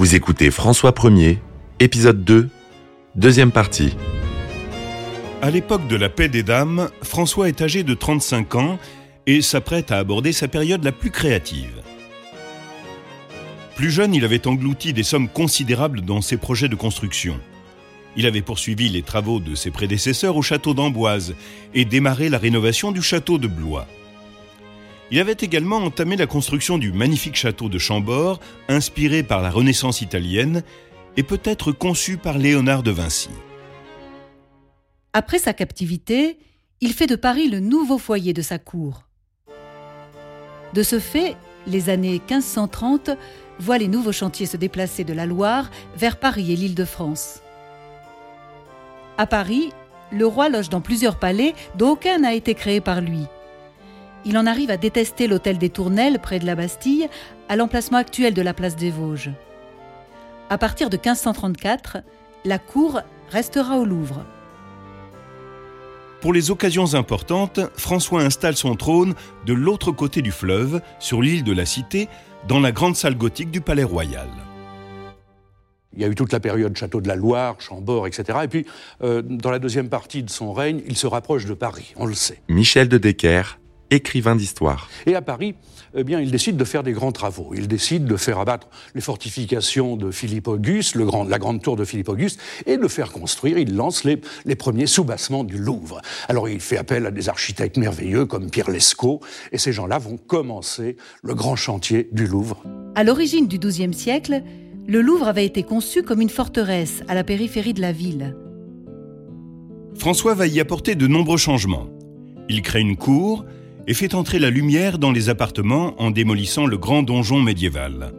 Vous écoutez François 1er, épisode 2, deuxième partie. À l'époque de la paix des dames, François est âgé de 35 ans et s'apprête à aborder sa période la plus créative. Plus jeune, il avait englouti des sommes considérables dans ses projets de construction. Il avait poursuivi les travaux de ses prédécesseurs au château d'Amboise et démarré la rénovation du château de Blois. Il avait également entamé la construction du magnifique château de Chambord, inspiré par la Renaissance italienne et peut-être conçu par Léonard de Vinci. Après sa captivité, il fait de Paris le nouveau foyer de sa cour. De ce fait, les années 1530 voient les nouveaux chantiers se déplacer de la Loire vers Paris et l'île de France. À Paris, le roi loge dans plusieurs palais dont aucun n'a été créé par lui. Il en arrive à détester l'hôtel des Tournelles près de la Bastille, à l'emplacement actuel de la place des Vosges. À partir de 1534, la cour restera au Louvre. Pour les occasions importantes, François installe son trône de l'autre côté du fleuve, sur l'île de la Cité, dans la grande salle gothique du Palais Royal. Il y a eu toute la période Château de la Loire, Chambord, etc. Et puis, euh, dans la deuxième partie de son règne, il se rapproche de Paris, on le sait. Michel de Decker, écrivain d'histoire. Et à Paris, eh bien, il décide de faire des grands travaux. Il décide de faire abattre les fortifications de Philippe Auguste, le grand, la grande tour de Philippe Auguste, et de faire construire, il lance les, les premiers soubassements du Louvre. Alors il fait appel à des architectes merveilleux comme Pierre Lescaut, et ces gens-là vont commencer le grand chantier du Louvre. À l'origine du XIIe siècle, le Louvre avait été conçu comme une forteresse à la périphérie de la ville. François va y apporter de nombreux changements. Il crée une cour et fait entrer la lumière dans les appartements en démolissant le grand donjon médiéval.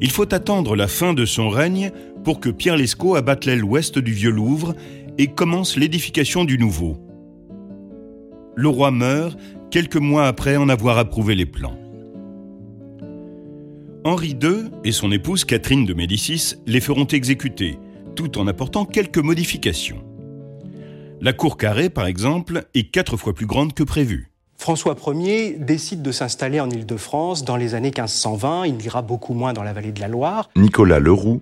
Il faut attendre la fin de son règne pour que Pierre Lescaut abatte l'aile ouest du vieux Louvre et commence l'édification du nouveau. Le roi meurt quelques mois après en avoir approuvé les plans. Henri II et son épouse Catherine de Médicis les feront exécuter, tout en apportant quelques modifications. La cour carrée, par exemple, est quatre fois plus grande que prévu. François Ier décide de s'installer en Île-de-France dans les années 1520. Il ira beaucoup moins dans la vallée de la Loire. Nicolas Leroux,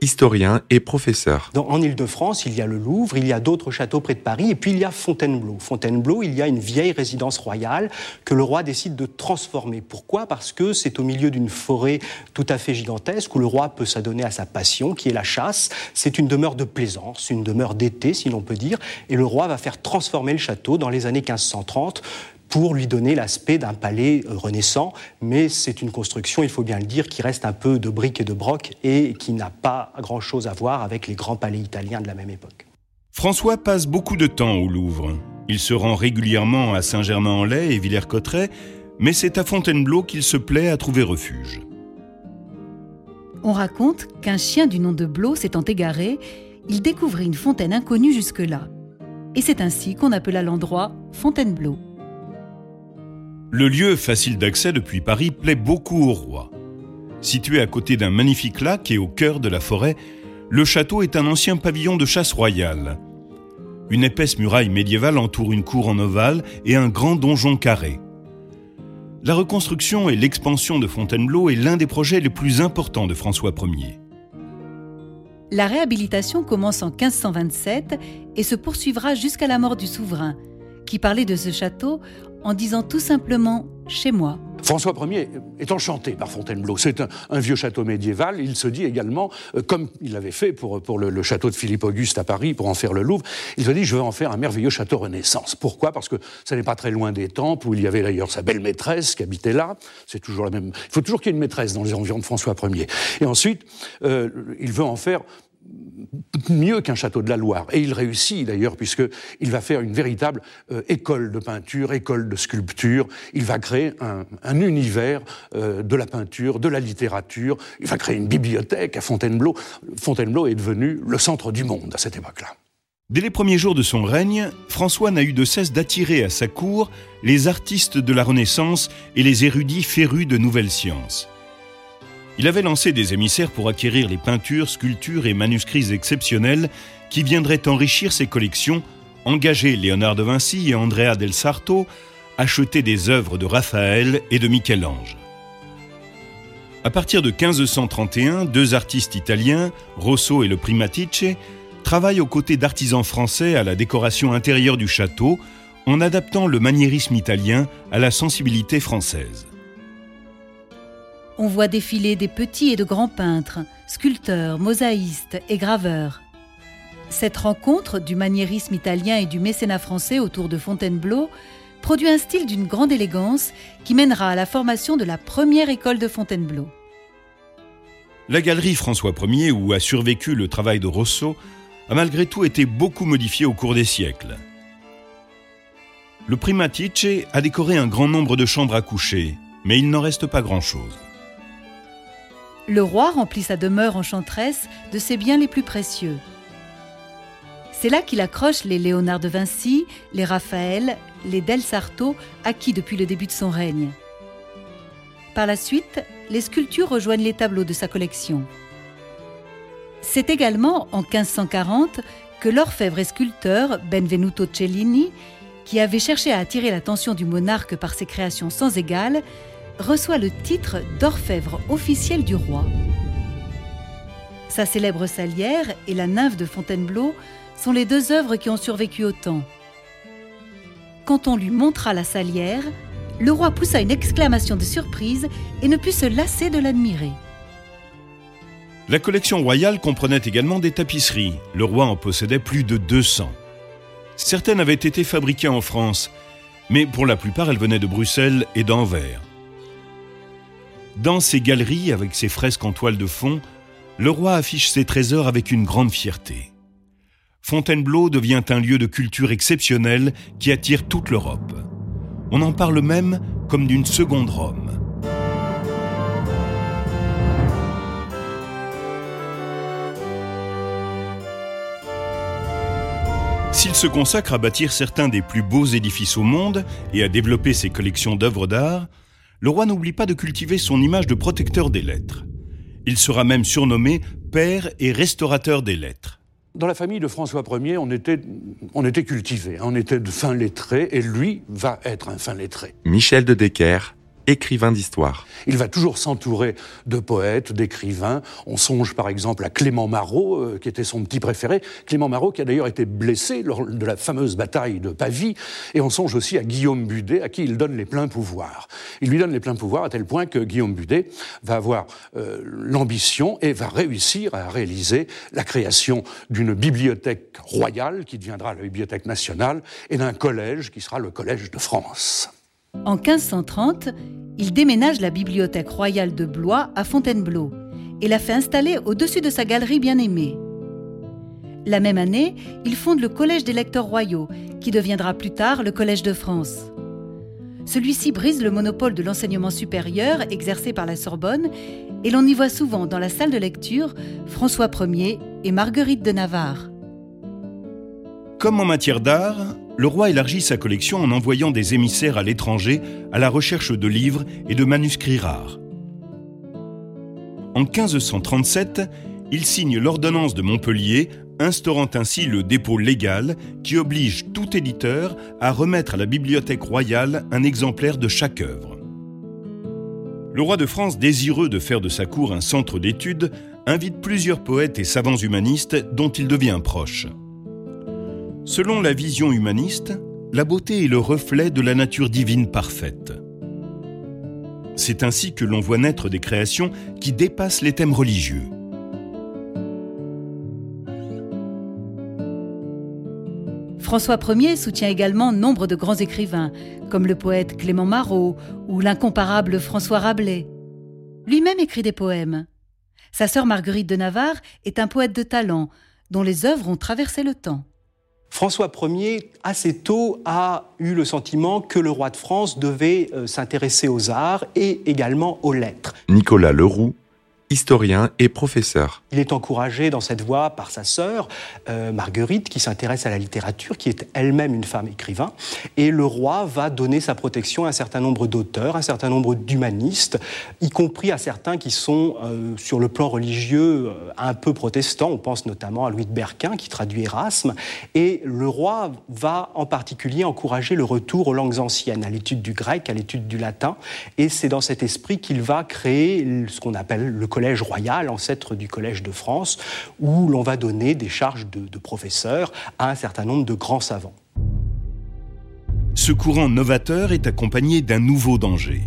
historien et professeur. En Île-de-France, il y a le Louvre, il y a d'autres châteaux près de Paris, et puis il y a Fontainebleau. Fontainebleau, il y a une vieille résidence royale que le roi décide de transformer. Pourquoi? Parce que c'est au milieu d'une forêt tout à fait gigantesque où le roi peut s'adonner à sa passion, qui est la chasse. C'est une demeure de plaisance, une demeure d'été, si l'on peut dire, et le roi va faire transformer le château dans les années 1530 pour lui donner l'aspect d'un palais euh, renaissant, mais c'est une construction, il faut bien le dire, qui reste un peu de briques et de broc et qui n'a pas grand-chose à voir avec les grands palais italiens de la même époque. François passe beaucoup de temps au Louvre. Il se rend régulièrement à Saint-Germain-en-Laye et Villers-Cotterêts, mais c'est à Fontainebleau qu'il se plaît à trouver refuge. On raconte qu'un chien du nom de Blo s'étant égaré, il découvrit une fontaine inconnue jusque-là. Et c'est ainsi qu'on appela l'endroit Fontainebleau. Le lieu facile d'accès depuis Paris plaît beaucoup au roi. Situé à côté d'un magnifique lac et au cœur de la forêt, le château est un ancien pavillon de chasse royale. Une épaisse muraille médiévale entoure une cour en ovale et un grand donjon carré. La reconstruction et l'expansion de Fontainebleau est l'un des projets les plus importants de François Ier. La réhabilitation commence en 1527 et se poursuivra jusqu'à la mort du souverain, qui parlait de ce château en disant tout simplement chez moi. François Ier est enchanté par Fontainebleau. C'est un, vieux château médiéval. Il se dit également, euh, comme il l'avait fait pour, le, château de Philippe Auguste à Paris, pour en faire le Louvre, il se dit, je veux en faire un merveilleux château Renaissance. Pourquoi? Parce que ça n'est pas très loin des temples, où il y avait d'ailleurs sa belle maîtresse qui habitait là. C'est toujours la même. Il faut toujours qu'il y ait une maîtresse dans les environs de François Ier. Et ensuite, euh, il veut en faire mieux qu'un château de la Loire. Et il réussit d'ailleurs, puisqu'il va faire une véritable euh, école de peinture, école de sculpture. Il va créer un, un univers euh, de la peinture, de la littérature. Il va créer une bibliothèque à Fontainebleau. Fontainebleau est devenu le centre du monde à cette époque-là. Dès les premiers jours de son règne, François n'a eu de cesse d'attirer à sa cour les artistes de la Renaissance et les érudits férus de nouvelles sciences. Il avait lancé des émissaires pour acquérir les peintures, sculptures et manuscrits exceptionnels qui viendraient enrichir ses collections, engager Léonard de Vinci et Andrea del Sarto, acheter des œuvres de Raphaël et de Michel-Ange. À partir de 1531, deux artistes italiens, Rosso et le Primatice, travaillent aux côtés d'artisans français à la décoration intérieure du château en adaptant le maniérisme italien à la sensibilité française. On voit défiler des petits et de grands peintres, sculpteurs, mosaïstes et graveurs. Cette rencontre du maniérisme italien et du mécénat français autour de Fontainebleau produit un style d'une grande élégance qui mènera à la formation de la première école de Fontainebleau. La galerie François Ier, où a survécu le travail de Rosso, a malgré tout été beaucoup modifiée au cours des siècles. Le Primatice a décoré un grand nombre de chambres à coucher, mais il n'en reste pas grand-chose. Le roi remplit sa demeure enchanteresse de ses biens les plus précieux. C'est là qu'il accroche les Léonard de Vinci, les Raphaël, les Del Sarto, acquis depuis le début de son règne. Par la suite, les sculptures rejoignent les tableaux de sa collection. C'est également en 1540 que l'orfèvre et sculpteur Benvenuto Cellini, qui avait cherché à attirer l'attention du monarque par ses créations sans égales, reçoit le titre d'orfèvre officiel du roi. Sa célèbre salière et la nymphe de Fontainebleau sont les deux œuvres qui ont survécu au temps. Quand on lui montra la salière, le roi poussa une exclamation de surprise et ne put se lasser de l'admirer. La collection royale comprenait également des tapisseries. Le roi en possédait plus de 200. Certaines avaient été fabriquées en France, mais pour la plupart elles venaient de Bruxelles et d'Anvers. Dans ces galeries, avec ses fresques en toile de fond, le roi affiche ses trésors avec une grande fierté. Fontainebleau devient un lieu de culture exceptionnel qui attire toute l'Europe. On en parle même comme d'une seconde Rome. S'il se consacre à bâtir certains des plus beaux édifices au monde et à développer ses collections d'œuvres d'art, le roi n'oublie pas de cultiver son image de protecteur des lettres. Il sera même surnommé père et restaurateur des lettres. Dans la famille de François Ier, on était, on était cultivé, on était de fin lettré, et lui va être un fin lettré. Michel de Decker, écrivain d'histoire. Il va toujours s'entourer de poètes, d'écrivains. On songe par exemple à Clément Marot, euh, qui était son petit préféré. Clément Marot qui a d'ailleurs été blessé lors de la fameuse bataille de Pavie. Et on songe aussi à Guillaume Budet, à qui il donne les pleins pouvoirs. Il lui donne les pleins pouvoirs à tel point que Guillaume Budet va avoir euh, l'ambition et va réussir à réaliser la création d'une bibliothèque royale qui deviendra la Bibliothèque nationale et d'un collège qui sera le Collège de France. En 1530, il déménage la bibliothèque royale de Blois à Fontainebleau et la fait installer au-dessus de sa galerie bien-aimée. La même année, il fonde le Collège des lecteurs royaux, qui deviendra plus tard le Collège de France. Celui-ci brise le monopole de l'enseignement supérieur exercé par la Sorbonne et l'on y voit souvent dans la salle de lecture François Ier et Marguerite de Navarre. Comme en matière d'art, le roi élargit sa collection en envoyant des émissaires à l'étranger à la recherche de livres et de manuscrits rares. En 1537, il signe l'ordonnance de Montpellier instaurant ainsi le dépôt légal qui oblige tout éditeur à remettre à la Bibliothèque royale un exemplaire de chaque œuvre. Le roi de France, désireux de faire de sa cour un centre d'études, invite plusieurs poètes et savants humanistes dont il devient proche. Selon la vision humaniste, la beauté est le reflet de la nature divine parfaite. C'est ainsi que l'on voit naître des créations qui dépassent les thèmes religieux. François Ier soutient également nombre de grands écrivains, comme le poète Clément Marot ou l'incomparable François Rabelais. Lui-même écrit des poèmes. Sa sœur Marguerite de Navarre est un poète de talent, dont les œuvres ont traversé le temps. François Ier, assez tôt, a eu le sentiment que le roi de France devait euh, s'intéresser aux arts et également aux lettres. Nicolas Leroux, historien et professeur. Il est encouragé dans cette voie par sa sœur, euh, Marguerite, qui s'intéresse à la littérature, qui est elle-même une femme écrivain. Et le roi va donner sa protection à un certain nombre d'auteurs, un certain nombre d'humanistes, y compris à certains qui sont, euh, sur le plan religieux, euh, un peu protestants. On pense notamment à Louis de Berquin, qui traduit Erasme. Et le roi va en particulier encourager le retour aux langues anciennes, à l'étude du grec, à l'étude du latin. Et c'est dans cet esprit qu'il va créer ce qu'on appelle le collège royal, ancêtre du collège de France, où l'on va donner des charges de, de professeurs à un certain nombre de grands savants. Ce courant novateur est accompagné d'un nouveau danger.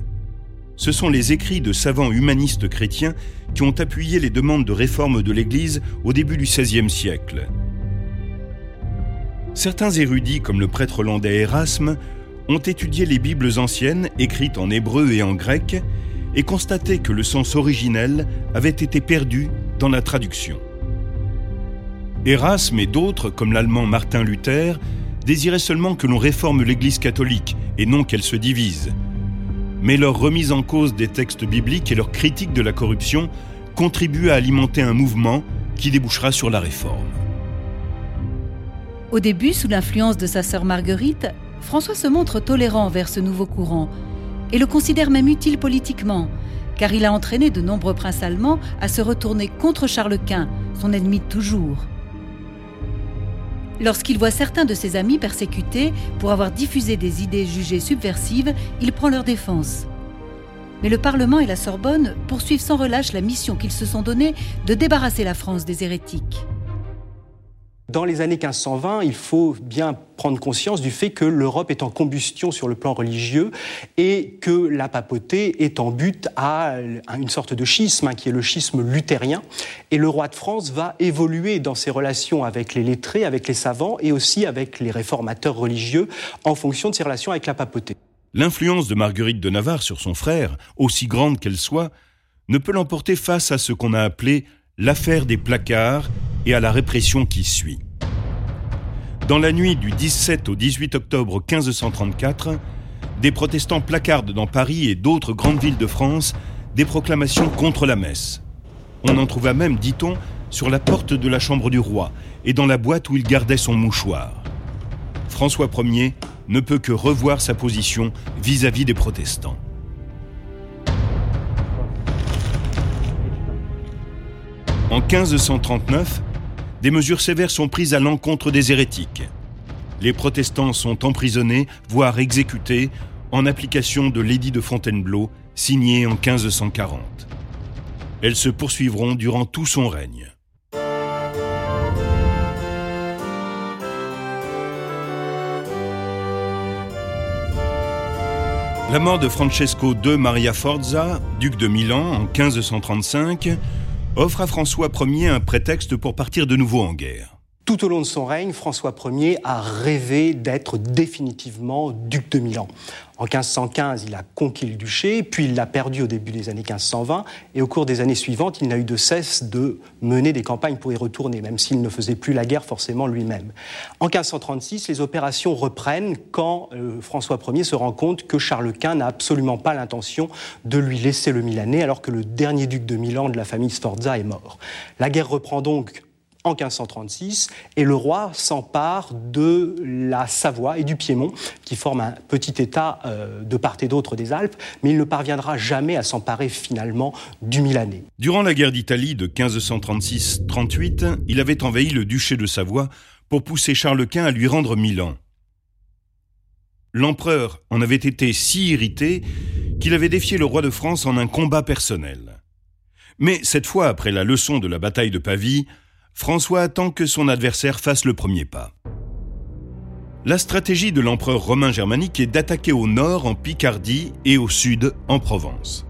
Ce sont les écrits de savants humanistes chrétiens qui ont appuyé les demandes de réforme de l'Église au début du XVIe siècle. Certains érudits, comme le prêtre hollandais Erasme, ont étudié les Bibles anciennes écrites en hébreu et en grec et constaté que le sens originel avait été perdu dans la traduction. Erasme et d'autres, comme l'allemand Martin Luther, désiraient seulement que l'on réforme l'Église catholique et non qu'elle se divise. Mais leur remise en cause des textes bibliques et leur critique de la corruption contribuent à alimenter un mouvement qui débouchera sur la réforme. Au début, sous l'influence de sa sœur Marguerite, François se montre tolérant envers ce nouveau courant et le considère même utile politiquement, car il a entraîné de nombreux princes allemands à se retourner contre Charles Quint, son ennemi toujours. Lorsqu'il voit certains de ses amis persécutés pour avoir diffusé des idées jugées subversives, il prend leur défense. Mais le Parlement et la Sorbonne poursuivent sans relâche la mission qu'ils se sont donnée de débarrasser la France des hérétiques. Dans les années 1520, il faut bien prendre conscience du fait que l'Europe est en combustion sur le plan religieux et que la papauté est en but à une sorte de schisme, hein, qui est le schisme luthérien. Et le roi de France va évoluer dans ses relations avec les lettrés, avec les savants et aussi avec les réformateurs religieux en fonction de ses relations avec la papauté. L'influence de Marguerite de Navarre sur son frère, aussi grande qu'elle soit, ne peut l'emporter face à ce qu'on a appelé l'affaire des placards et à la répression qui suit. Dans la nuit du 17 au 18 octobre 1534, des protestants placardent dans Paris et d'autres grandes villes de France des proclamations contre la messe. On en trouva même, dit-on, sur la porte de la chambre du roi et dans la boîte où il gardait son mouchoir. François Ier ne peut que revoir sa position vis-à-vis des protestants. En 1539, des mesures sévères sont prises à l'encontre des hérétiques. Les protestants sont emprisonnés, voire exécutés, en application de l'édit de Fontainebleau, signé en 1540. Elles se poursuivront durant tout son règne. La mort de Francesco II Maria Forza, duc de Milan, en 1535, offre à François Ier un prétexte pour partir de nouveau en guerre. Tout au long de son règne, François Ier a rêvé d'être définitivement duc de Milan. En 1515, il a conquis le duché, puis il l'a perdu au début des années 1520, et au cours des années suivantes, il n'a eu de cesse de mener des campagnes pour y retourner, même s'il ne faisait plus la guerre forcément lui-même. En 1536, les opérations reprennent quand euh, François Ier se rend compte que Charles Quint n'a absolument pas l'intention de lui laisser le Milanais, alors que le dernier duc de Milan de la famille Sforza est mort. La guerre reprend donc en 1536 et le roi s'empare de la Savoie et du Piémont qui forment un petit État euh, de part et d'autre des Alpes, mais il ne parviendra jamais à s'emparer finalement du Milanais. Durant la guerre d'Italie de 1536-38, il avait envahi le duché de Savoie pour pousser Charles Quint à lui rendre Milan. L'empereur en avait été si irrité qu'il avait défié le roi de France en un combat personnel. Mais cette fois, après la leçon de la bataille de Pavie, François attend que son adversaire fasse le premier pas. La stratégie de l'empereur romain germanique est d'attaquer au nord en Picardie et au sud en Provence.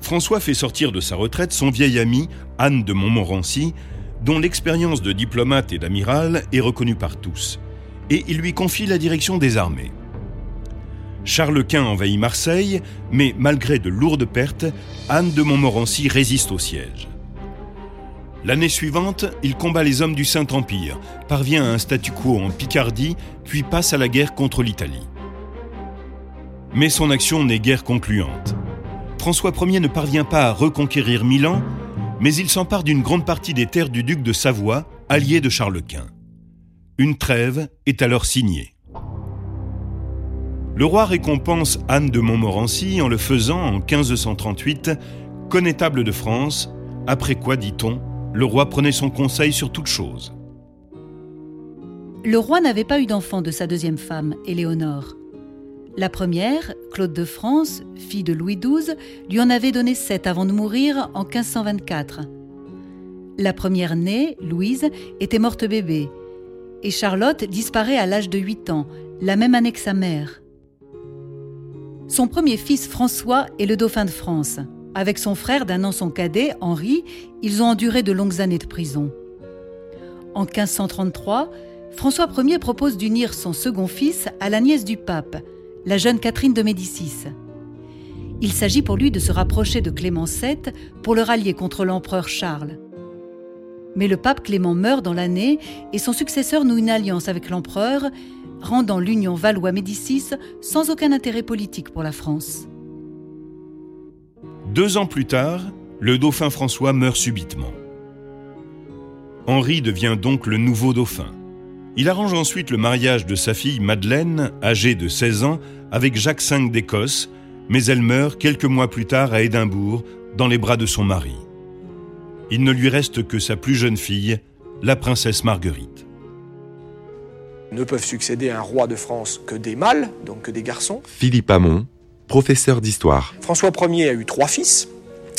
François fait sortir de sa retraite son vieil ami, Anne de Montmorency, dont l'expérience de diplomate et d'amiral est reconnue par tous, et il lui confie la direction des armées. Charles Quint envahit Marseille, mais malgré de lourdes pertes, Anne de Montmorency résiste au siège. L'année suivante, il combat les hommes du Saint-Empire, parvient à un statu quo en Picardie, puis passe à la guerre contre l'Italie. Mais son action n'est guère concluante, François Ier ne parvient pas à reconquérir Milan, mais il s'empare d'une grande partie des terres du duc de Savoie, allié de Charles Quint. Une trêve est alors signée. Le roi récompense Anne de Montmorency en le faisant en 1538 connétable de France, après quoi, dit-on, le roi prenait son conseil sur toute chose. Le roi n'avait pas eu d'enfant de sa deuxième femme, Éléonore. La première, Claude de France, fille de Louis XII, lui en avait donné sept avant de mourir en 1524. La première née, Louise, était morte bébé, et Charlotte disparaît à l'âge de 8 ans, la même année que sa mère. Son premier fils François est le dauphin de France. Avec son frère d'un an son cadet, Henri, ils ont enduré de longues années de prison. En 1533, François Ier propose d'unir son second fils à la nièce du pape, la jeune Catherine de Médicis. Il s'agit pour lui de se rapprocher de Clément VII pour le rallier contre l'empereur Charles. Mais le pape Clément meurt dans l'année et son successeur noue une alliance avec l'empereur, rendant l'union Valois-Médicis sans aucun intérêt politique pour la France. Deux ans plus tard, le dauphin François meurt subitement. Henri devient donc le nouveau dauphin. Il arrange ensuite le mariage de sa fille Madeleine, âgée de 16 ans, avec Jacques V d'Écosse, mais elle meurt quelques mois plus tard à Édimbourg, dans les bras de son mari. Il ne lui reste que sa plus jeune fille, la princesse Marguerite. Ne peuvent succéder à un roi de France que des mâles, donc que des garçons. Philippe Hamon, professeur d'histoire. François Ier a eu trois fils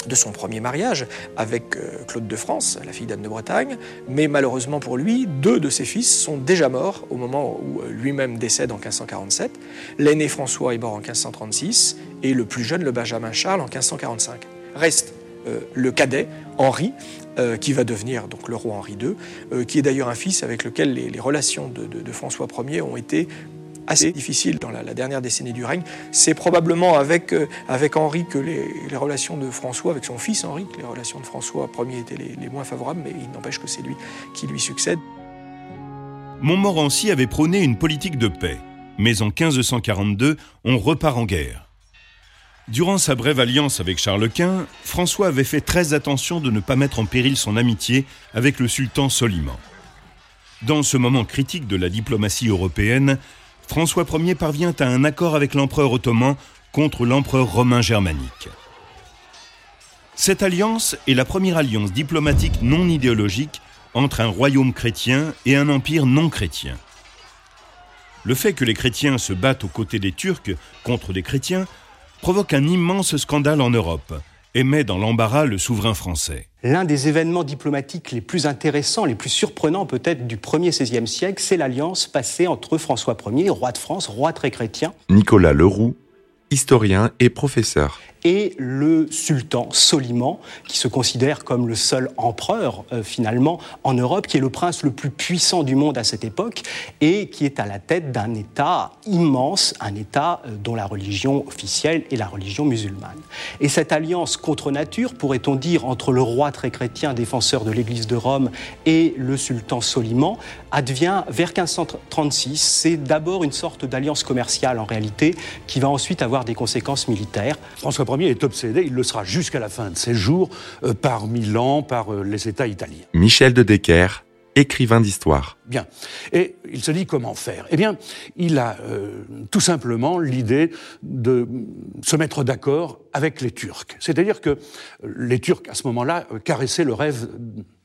de son premier mariage avec euh, Claude de France, la fille d'Anne de Bretagne, mais malheureusement pour lui, deux de ses fils sont déjà morts au moment où euh, lui-même décède en 1547. L'aîné François est mort en 1536 et le plus jeune, le Benjamin Charles, en 1545. Reste euh, le cadet, Henri, qui va devenir donc le roi Henri II, qui est d'ailleurs un fils avec lequel les, relations de, de François Ier ont été assez difficile dans la, dernière décennie du règne. C'est probablement avec, euh, avec Henri que les, relations de François, avec son fils Henri, que les relations de François Ier étaient les, moins favorables, mais il n'empêche que c'est lui qui lui succède. Montmorency avait prôné une politique de paix, mais en 1542, on repart en guerre. Durant sa brève alliance avec Charles Quint, François avait fait très attention de ne pas mettre en péril son amitié avec le sultan Soliman. Dans ce moment critique de la diplomatie européenne, François Ier parvient à un accord avec l'empereur ottoman contre l'empereur romain germanique. Cette alliance est la première alliance diplomatique non idéologique entre un royaume chrétien et un empire non chrétien. Le fait que les chrétiens se battent aux côtés des Turcs contre des chrétiens provoque un immense scandale en Europe et met dans l'embarras le souverain français. L'un des événements diplomatiques les plus intéressants, les plus surprenants peut-être du 1er XVIe siècle, c'est l'alliance passée entre François Ier, roi de France, roi très chrétien. Nicolas Leroux, historien et professeur et le sultan Soliman, qui se considère comme le seul empereur euh, finalement en Europe, qui est le prince le plus puissant du monde à cette époque et qui est à la tête d'un État immense, un État euh, dont la religion officielle est la religion musulmane. Et cette alliance contre nature, pourrait-on dire, entre le roi très chrétien, défenseur de l'Église de Rome, et le sultan Soliman, advient vers 1536. C'est d'abord une sorte d'alliance commerciale en réalité, qui va ensuite avoir des conséquences militaires. François Ier est obsédé, il le sera jusqu'à la fin de ses jours, euh, par Milan, par euh, les États italiens. Michel de Decker, écrivain d'histoire. Bien. Et il se dit comment faire Eh bien, il a euh, tout simplement l'idée de se mettre d'accord avec les Turcs. C'est-à-dire que les Turcs, à ce moment-là, caressaient le rêve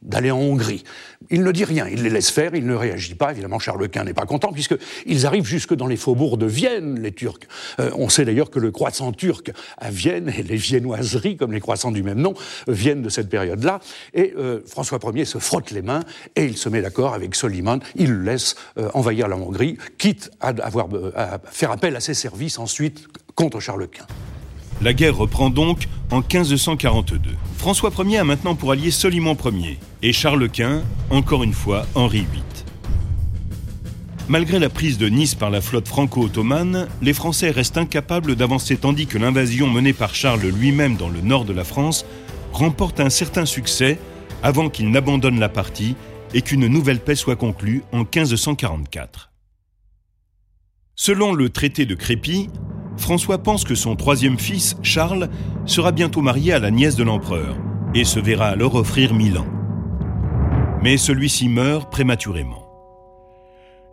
d'aller en Hongrie. Il ne dit rien, il les laisse faire, il ne réagit pas. Évidemment, Charles Quint n'est pas content, puisqu'ils arrivent jusque dans les faubourgs de Vienne, les Turcs. Euh, on sait d'ailleurs que le croissant turc à Vienne, et les viennoiseries, comme les croissants du même nom, viennent de cette période-là. Et euh, François Ier se frotte les mains, et il se met d'accord avec Soliman, il le laisse euh, envahir la Hongrie, quitte à, avoir, à faire appel à ses services ensuite contre Charles Quint. La guerre reprend donc en 1542. François Ier a maintenant pour allié Soliman Ier et Charles Quint, encore une fois Henri VIII. Malgré la prise de Nice par la flotte franco-ottomane, les Français restent incapables d'avancer tandis que l'invasion menée par Charles lui-même dans le nord de la France remporte un certain succès avant qu'il n'abandonne la partie et qu'une nouvelle paix soit conclue en 1544. Selon le traité de Crépy, François pense que son troisième fils, Charles, sera bientôt marié à la nièce de l'empereur et se verra alors offrir Milan. Mais celui-ci meurt prématurément.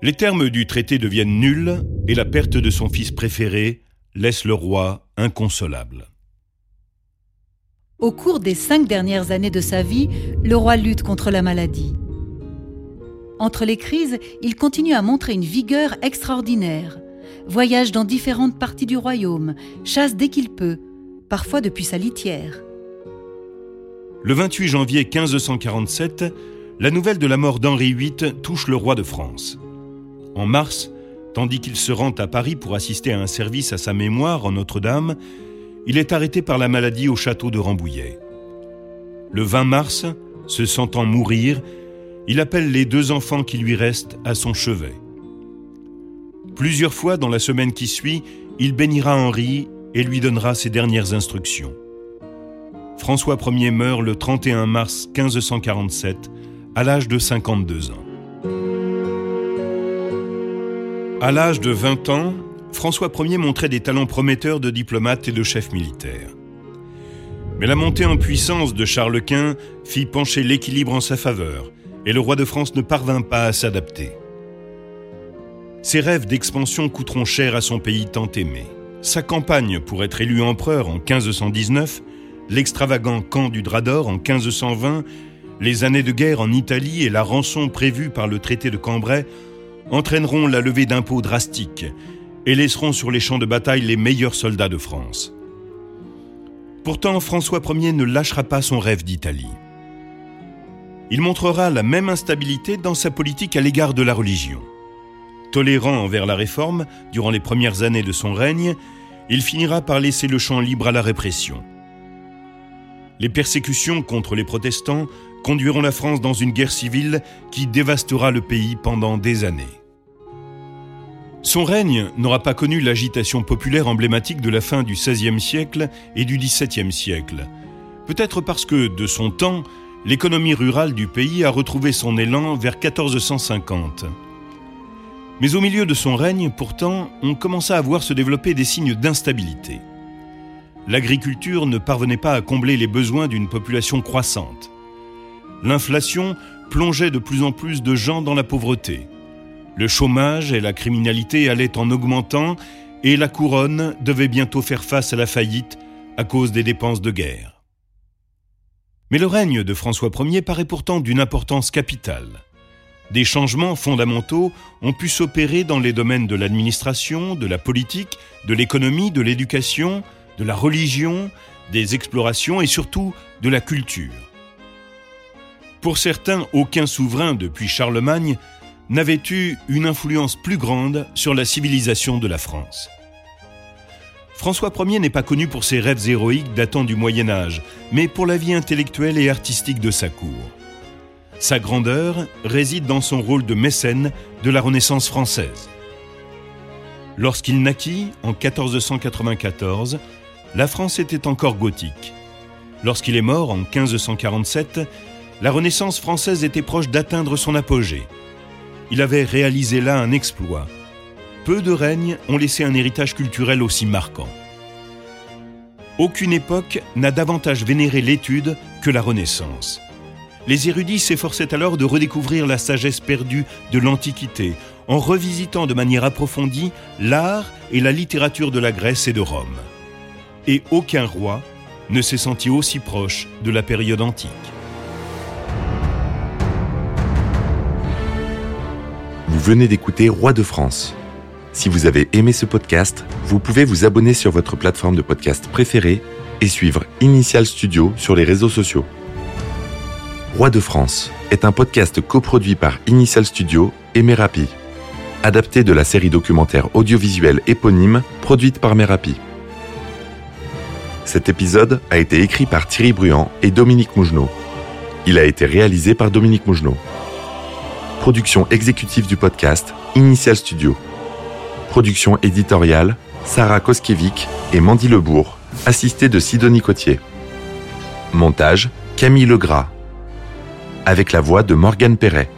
Les termes du traité deviennent nuls et la perte de son fils préféré laisse le roi inconsolable. Au cours des cinq dernières années de sa vie, le roi lutte contre la maladie. Entre les crises, il continue à montrer une vigueur extraordinaire voyage dans différentes parties du royaume, chasse dès qu'il peut, parfois depuis sa litière. Le 28 janvier 1547, la nouvelle de la mort d'Henri VIII touche le roi de France. En mars, tandis qu'il se rend à Paris pour assister à un service à sa mémoire en Notre-Dame, il est arrêté par la maladie au château de Rambouillet. Le 20 mars, se sentant mourir, il appelle les deux enfants qui lui restent à son chevet. Plusieurs fois dans la semaine qui suit, il bénira Henri et lui donnera ses dernières instructions. François Ier meurt le 31 mars 1547 à l'âge de 52 ans. À l'âge de 20 ans, François Ier montrait des talents prometteurs de diplomate et de chef militaire. Mais la montée en puissance de Charles Quint fit pencher l'équilibre en sa faveur, et le roi de France ne parvint pas à s'adapter. Ses rêves d'expansion coûteront cher à son pays tant aimé. Sa campagne pour être élu empereur en 1519, l'extravagant camp du Drap d'Or en 1520, les années de guerre en Italie et la rançon prévue par le traité de Cambrai entraîneront la levée d'impôts drastiques et laisseront sur les champs de bataille les meilleurs soldats de France. Pourtant, François Ier ne lâchera pas son rêve d'Italie. Il montrera la même instabilité dans sa politique à l'égard de la religion. Tolérant envers la réforme durant les premières années de son règne, il finira par laisser le champ libre à la répression. Les persécutions contre les protestants conduiront la France dans une guerre civile qui dévastera le pays pendant des années. Son règne n'aura pas connu l'agitation populaire emblématique de la fin du XVIe siècle et du XVIIe siècle, peut-être parce que, de son temps, l'économie rurale du pays a retrouvé son élan vers 1450. Mais au milieu de son règne, pourtant, on commença à voir se développer des signes d'instabilité. L'agriculture ne parvenait pas à combler les besoins d'une population croissante. L'inflation plongeait de plus en plus de gens dans la pauvreté. Le chômage et la criminalité allaient en augmentant et la couronne devait bientôt faire face à la faillite à cause des dépenses de guerre. Mais le règne de François Ier paraît pourtant d'une importance capitale. Des changements fondamentaux ont pu s'opérer dans les domaines de l'administration, de la politique, de l'économie, de l'éducation, de la religion, des explorations et surtout de la culture. Pour certains, aucun souverain depuis Charlemagne n'avait eu une influence plus grande sur la civilisation de la France. François Ier n'est pas connu pour ses rêves héroïques datant du Moyen Âge, mais pour la vie intellectuelle et artistique de sa cour. Sa grandeur réside dans son rôle de mécène de la Renaissance française. Lorsqu'il naquit, en 1494, la France était encore gothique. Lorsqu'il est mort, en 1547, la Renaissance française était proche d'atteindre son apogée. Il avait réalisé là un exploit. Peu de règnes ont laissé un héritage culturel aussi marquant. Aucune époque n'a davantage vénéré l'étude que la Renaissance. Les érudits s'efforçaient alors de redécouvrir la sagesse perdue de l'Antiquité, en revisitant de manière approfondie l'art et la littérature de la Grèce et de Rome. Et aucun roi ne s'est senti aussi proche de la période antique. Vous venez d'écouter Roi de France. Si vous avez aimé ce podcast, vous pouvez vous abonner sur votre plateforme de podcast préférée et suivre Initial Studio sur les réseaux sociaux. Roi de France est un podcast coproduit par Initial Studio et Merapi, adapté de la série documentaire audiovisuelle éponyme produite par Merapi. Cet épisode a été écrit par Thierry Bruand et Dominique Mougenot. Il a été réalisé par Dominique Mougenot. Production exécutive du podcast Initial Studio. Production éditoriale Sarah Koskiewicz et Mandy Lebourg, assistée de Sidonie Cotier. Montage Camille Legras avec la voix de Morgane Perret.